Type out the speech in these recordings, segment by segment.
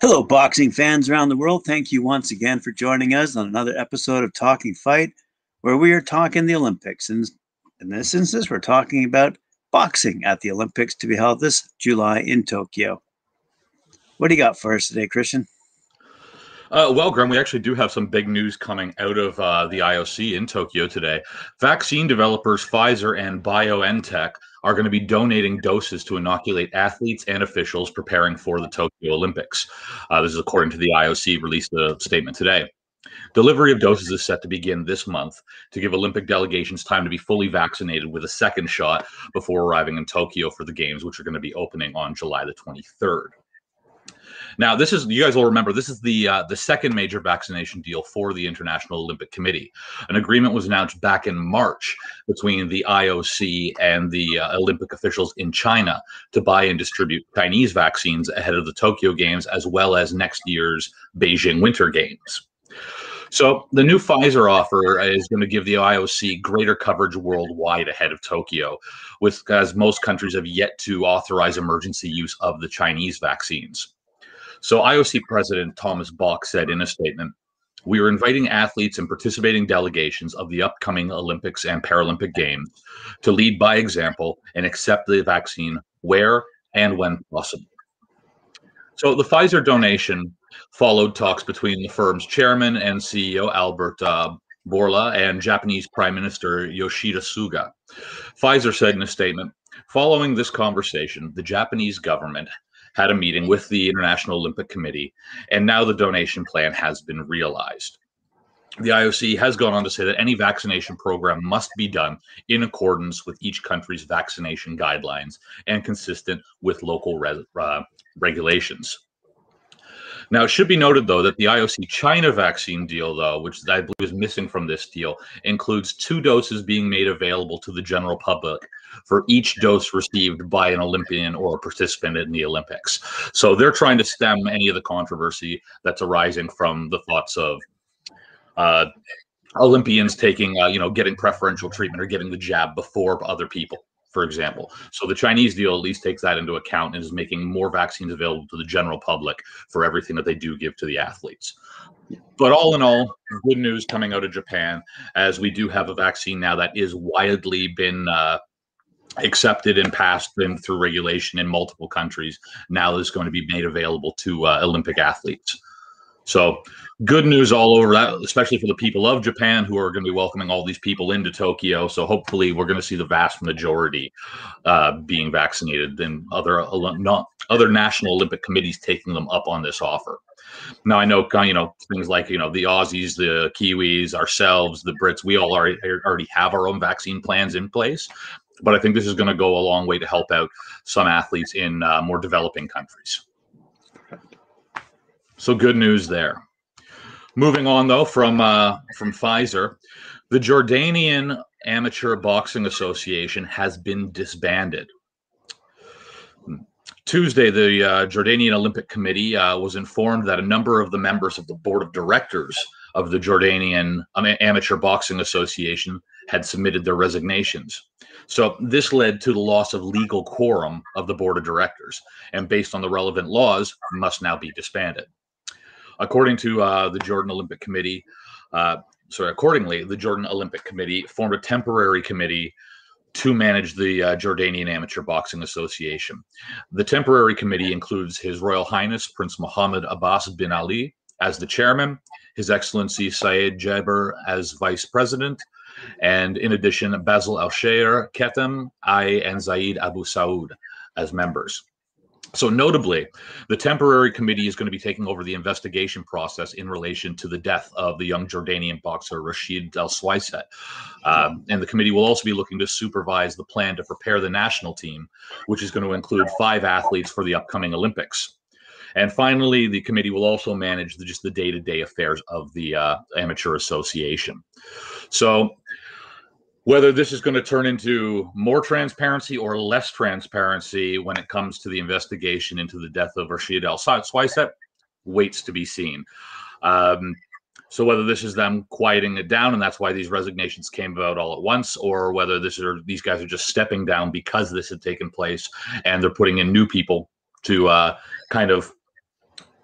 Hello, boxing fans around the world. Thank you once again for joining us on another episode of Talking Fight, where we are talking the Olympics. And in this instance, we're talking about boxing at the Olympics to be held this July in Tokyo. What do you got for us today, Christian? Uh, well, Graham, we actually do have some big news coming out of uh, the IOC in Tokyo today. Vaccine developers Pfizer and BioNTech are going to be donating doses to inoculate athletes and officials preparing for the Tokyo Olympics. Uh, this is according to the IOC, released a statement today. Delivery of doses is set to begin this month to give Olympic delegations time to be fully vaccinated with a second shot before arriving in Tokyo for the Games, which are going to be opening on July the 23rd. Now, this is you guys will remember this is the uh, the second major vaccination deal for the International Olympic Committee. An agreement was announced back in March between the IOC and the uh, Olympic officials in China to buy and distribute Chinese vaccines ahead of the Tokyo Games as well as next year's Beijing Winter Games. So the new Pfizer offer is going to give the IOC greater coverage worldwide ahead of Tokyo, with as most countries have yet to authorize emergency use of the Chinese vaccines. So IOC President Thomas Bach said in a statement, we are inviting athletes and participating delegations of the upcoming Olympics and Paralympic Games to lead by example and accept the vaccine where and when possible. So the Pfizer donation followed talks between the firm's chairman and CEO Albert uh, Bourla and Japanese Prime Minister Yoshihide Suga. Pfizer said in a statement, following this conversation, the Japanese government had a meeting with the International Olympic Committee, and now the donation plan has been realized. The IOC has gone on to say that any vaccination program must be done in accordance with each country's vaccination guidelines and consistent with local uh, regulations. Now, it should be noted, though, that the IOC China vaccine deal, though, which I believe is missing from this deal, includes two doses being made available to the general public for each dose received by an Olympian or a participant in the Olympics. So they're trying to stem any of the controversy that's arising from the thoughts of uh, Olympians taking, uh, you know, getting preferential treatment or getting the jab before other people for example. So the Chinese deal at least takes that into account and is making more vaccines available to the general public for everything that they do give to the athletes. But all in all, good news coming out of Japan, as we do have a vaccine now that is widely been uh, accepted and passed and through regulation in multiple countries. Now is going to be made available to uh, Olympic athletes. So good news all over that, especially for the people of Japan who are going to be welcoming all these people into Tokyo. So hopefully, we're going to see the vast majority uh, being vaccinated, and other not other national Olympic committees taking them up on this offer. Now I know you know things like you know the Aussies, the Kiwis, ourselves, the Brits. We all already have our own vaccine plans in place, but I think this is going to go a long way to help out some athletes in uh, more developing countries. So good news there. Moving on though from uh, from Pfizer, the Jordanian Amateur Boxing Association has been disbanded. Tuesday, the uh, Jordanian Olympic Committee uh, was informed that a number of the members of the board of directors of the Jordanian Amateur Boxing Association had submitted their resignations. So this led to the loss of legal quorum of the board of directors, and based on the relevant laws, must now be disbanded. According to uh, the Jordan Olympic Committee, uh, sorry, accordingly, the Jordan Olympic Committee formed a temporary committee to manage the uh, Jordanian Amateur Boxing Association. The temporary committee includes His Royal Highness Prince Mohammed Abbas bin Ali as the chairman, His Excellency Syed Jaber as vice president, and in addition, Basil Al Shayer, Ketem, I, and Zaid Abu Saud as members. So, notably, the temporary committee is going to be taking over the investigation process in relation to the death of the young Jordanian boxer Rashid Al Swaiset. Um, and the committee will also be looking to supervise the plan to prepare the national team, which is going to include five athletes for the upcoming Olympics. And finally, the committee will also manage the, just the day to day affairs of the uh, amateur association. So, whether this is going to turn into more transparency or less transparency when it comes to the investigation into the death of Rashid Al Swaiset waits to be seen. Um, so whether this is them quieting it down and that's why these resignations came about all at once, or whether this are these guys are just stepping down because this had taken place and they're putting in new people to uh, kind of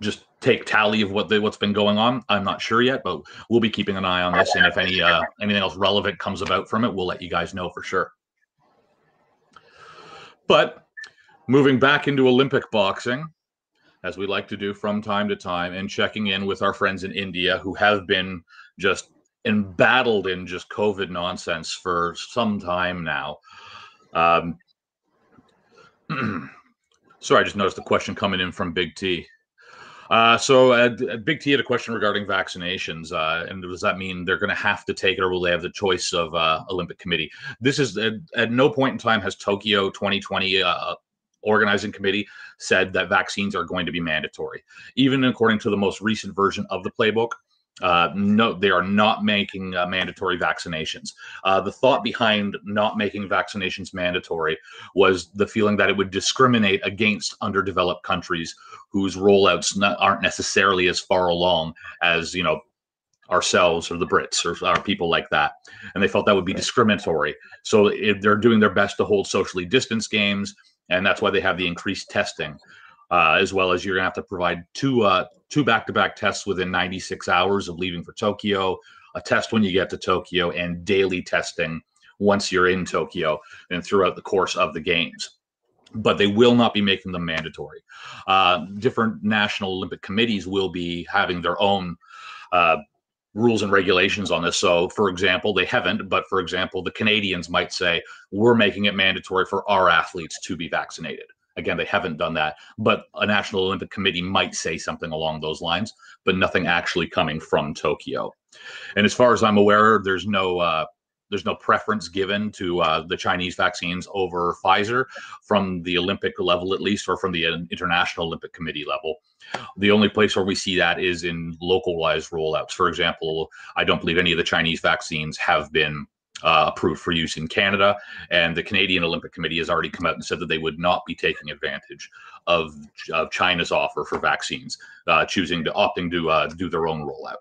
just take tally of what the, what's been going on. I'm not sure yet, but we'll be keeping an eye on this, and if any uh, anything else relevant comes about from it, we'll let you guys know for sure. But moving back into Olympic boxing, as we like to do from time to time, and checking in with our friends in India who have been just embattled in just COVID nonsense for some time now. Um, sorry, I just noticed a question coming in from Big T. Uh, so, uh, Big T had a question regarding vaccinations, uh, and does that mean they're going to have to take it, or will they have the choice of uh, Olympic Committee? This is at, no point in time has Tokyo 2020 uh, organizing committee said that vaccines are going to be mandatory. Even according to the most recent version of the playbook, uh, no, they are not making uh, mandatory vaccinations. Uh, the thought behind not making vaccinations mandatory was the feeling that it would discriminate against underdeveloped countries whose rollouts not, aren't necessarily as far along as you know ourselves or the Brits or our people like that, and they felt that would be discriminatory. So they're doing their best to hold socially distanced games, and that's why they have the increased testing uh, as well as you're gonna have to provide two uh, two back-to-back tests within 96 hours of leaving for Tokyo, a test when you get to Tokyo, and daily testing once you're in Tokyo and throughout the course of the games. But they will not be making them mandatory. Uh, different national Olympic committees will be having their own uh, rules and regulations on this. So, for example, they haven't, but for example, the Canadians might say, we're making it mandatory for our athletes to be vaccinated. Again, they haven't done that, but a National Olympic Committee might say something along those lines, but nothing actually coming from Tokyo. And as far as I'm aware, there's no uh, there's no preference given to uh, the Chinese vaccines over Pfizer from the Olympic level, at least, or from the International Olympic Committee level. The only place where we see that is in localized rollouts. For example, I don't believe any of the Chinese vaccines have been uh, approved for use in Canada. And the Canadian Olympic Committee has already come out and said that they would not be taking advantage of, of China's offer for vaccines, uh, choosing to opting to uh, do their own rollout.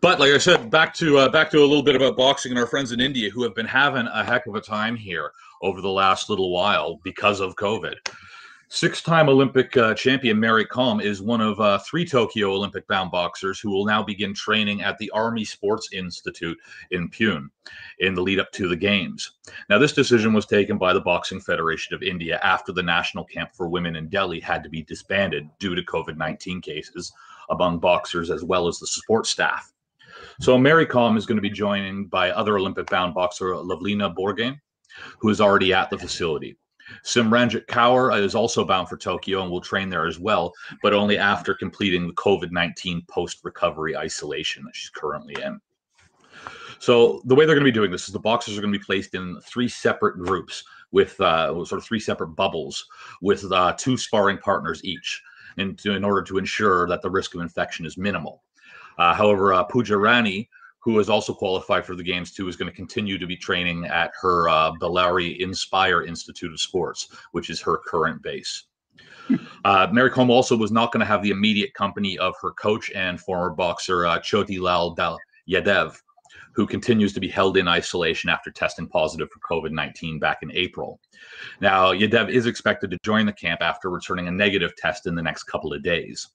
But like I said, back to uh, back to a little bit about boxing and our friends in India who have been having a heck of a time here over the last little while because of COVID. Six time Olympic uh, champion Mary Kom is one of uh, three Tokyo Olympic bound boxers who will now begin training at the Army Sports Institute in Pune in the lead up to the Games. Now, this decision was taken by the Boxing Federation of India after the national camp for women in Delhi had to be disbanded due to COVID 19 cases among boxers as well as the support staff. So, Mary Kom is going to be joined by other Olympic bound boxer Lovlina Borgohain, who is already at the facility. Simranjit Kaur is also bound for Tokyo and will train there as well, but only after completing the COVID 19 post recovery isolation that she's currently in. So, the way they're going to be doing this is the boxers are going to be placed in three separate groups with uh, sort of three separate bubbles with uh, two sparring partners each in, to, in order to ensure that the risk of infection is minimal. Uh, however, uh, Pooja Rani who has also qualified for the games too, is going to continue to be training at her uh, Bellary Inspire Institute of Sports, which is her current base. Uh, Mary Kom also was not going to have the immediate company of her coach and former boxer uh, Choti Lal Dal Yadav, who continues to be held in isolation after testing positive for COVID 19 back in April. Now, Yadav is expected to join the camp after returning a negative test in the next couple of days.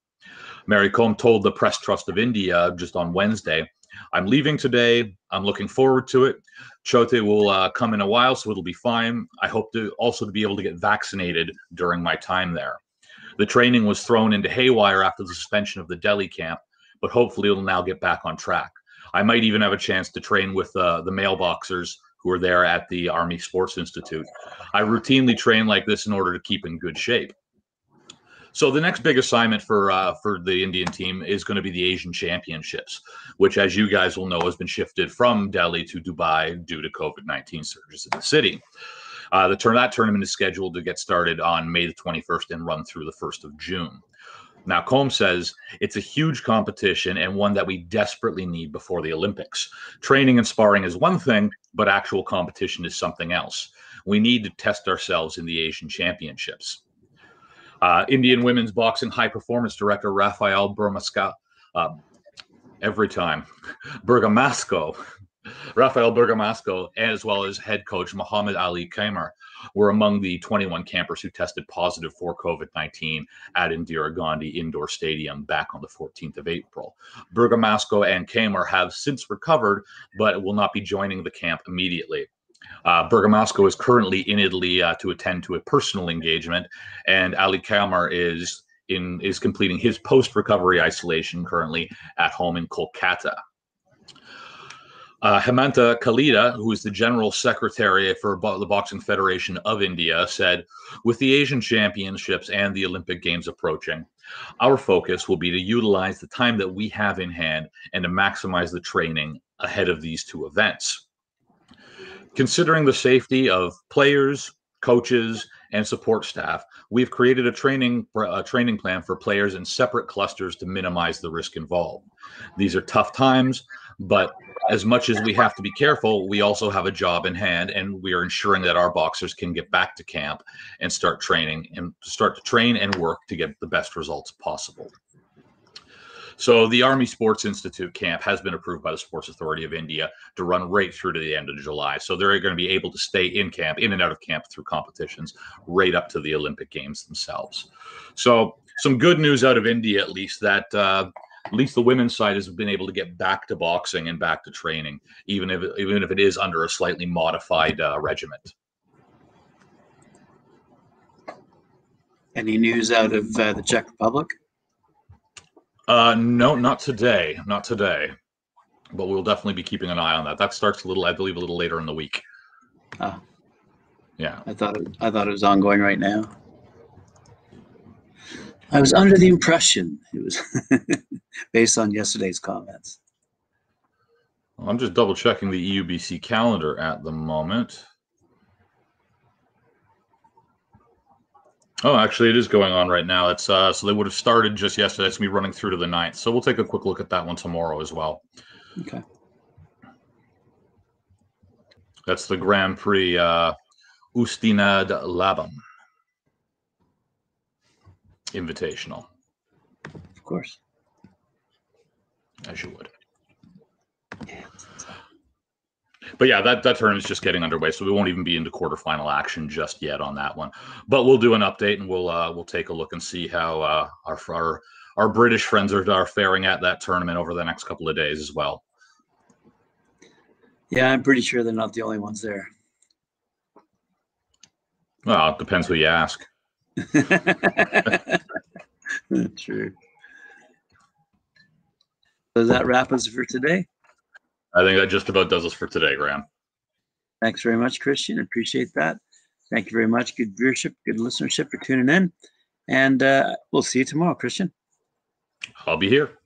Mary Kom told the Press Trust of India just on Wednesday I'm leaving today. I'm looking forward to it. Chote will uh, come in a while, so it'll be fine. I hope to also to be able to get vaccinated during my time there. The training was thrown into haywire after the suspension of the Delhi camp, but hopefully it'll now get back on track. I might even have a chance to train with uh, the male boxers who are there at the Army Sports Institute. I routinely train like this in order to keep in good shape. So the next big assignment for uh, for the Indian team is going to be the Asian Championships, which, as you guys will know, has been shifted from Delhi to Dubai due to COVID nineteen surges in the city. Uh, the turn that tournament is scheduled to get started on May the 21st and run through the 1st of June. Now, Combs says it's a huge competition and one that we desperately need before the Olympics. Training and sparring is one thing, but actual competition is something else. We need to test ourselves in the Asian Championships. Uh, Indian women's boxing high performance director Rafael Bermasca, uh, every time, Bergamasco, Rafael Bergamasco, as well as head coach Muhammad Ali Qamar were among the 21 campers who tested positive for COVID 19 at Indira Gandhi Indoor Stadium back on the 14th of April. Bergamasco and Qamar have since recovered, but will not be joining the camp immediately. Uh, Bergamasco is currently in Italy uh, to attend to a personal engagement, and Ali Qamar is in is completing his post recovery isolation currently at home in Kolkata. Uh, Hemanta Kalita, who is the general secretary for the Boxing Federation of India, said, with the Asian Championships and the Olympic Games approaching, our focus will be to utilize the time that we have in hand and to maximize the training ahead of these two events. Considering the safety of players, coaches, and support staff, we've created a training a training plan for players in separate clusters to minimize the risk involved. These are tough times, but as much as we have to be careful, we also have a job in hand, and we are ensuring that our boxers can get back to camp and start training and start to train and work to get the best results possible. So the Army Sports Institute camp has been approved by the Sports Authority of India to run right through to the end of July. So they're going to be able to stay in camp, in and out of camp through competitions, right up to the Olympic Games themselves. So some good news out of India, at least that. Uh, at least the women's side has been able to get back to boxing and back to training, even if even if it is under a slightly modified uh, regiment. Any news out of uh, the Czech Republic? Uh, no, not today. Not today. But we'll definitely be keeping an eye on that. That starts a little, I believe, a little later in the week. Oh. Yeah. I thought it, I thought it was ongoing right now. I was under the impression it was based on yesterday's comments. I'm just double checking the EUBC calendar at the moment. Oh, actually, it is going on right now. It's uh, so they would have started just yesterday. It's gonna be running through to the 9th. So we'll take a quick look at that one tomorrow as well. Okay. That's the Grand Prix uh, Usti nad Labem Invitational. Of course. As you would. Yeah but yeah, that that is just getting underway, so we won't even be into quarterfinal action just yet on that one. But we'll do an update and we'll uh, we'll take a look and see how uh, our our our British friends are, are faring at that tournament over the next couple of days as well. Yeah, I'm pretty sure they're not the only ones there. Well, it depends who you ask. True. Does that wrap us for today? I think that just about does us for today, Graham. Thanks very much, Christian. Appreciate that. Thank you very much. Good viewership, good listenership for tuning in. And uh, we'll see you tomorrow, Christian. I'll be here.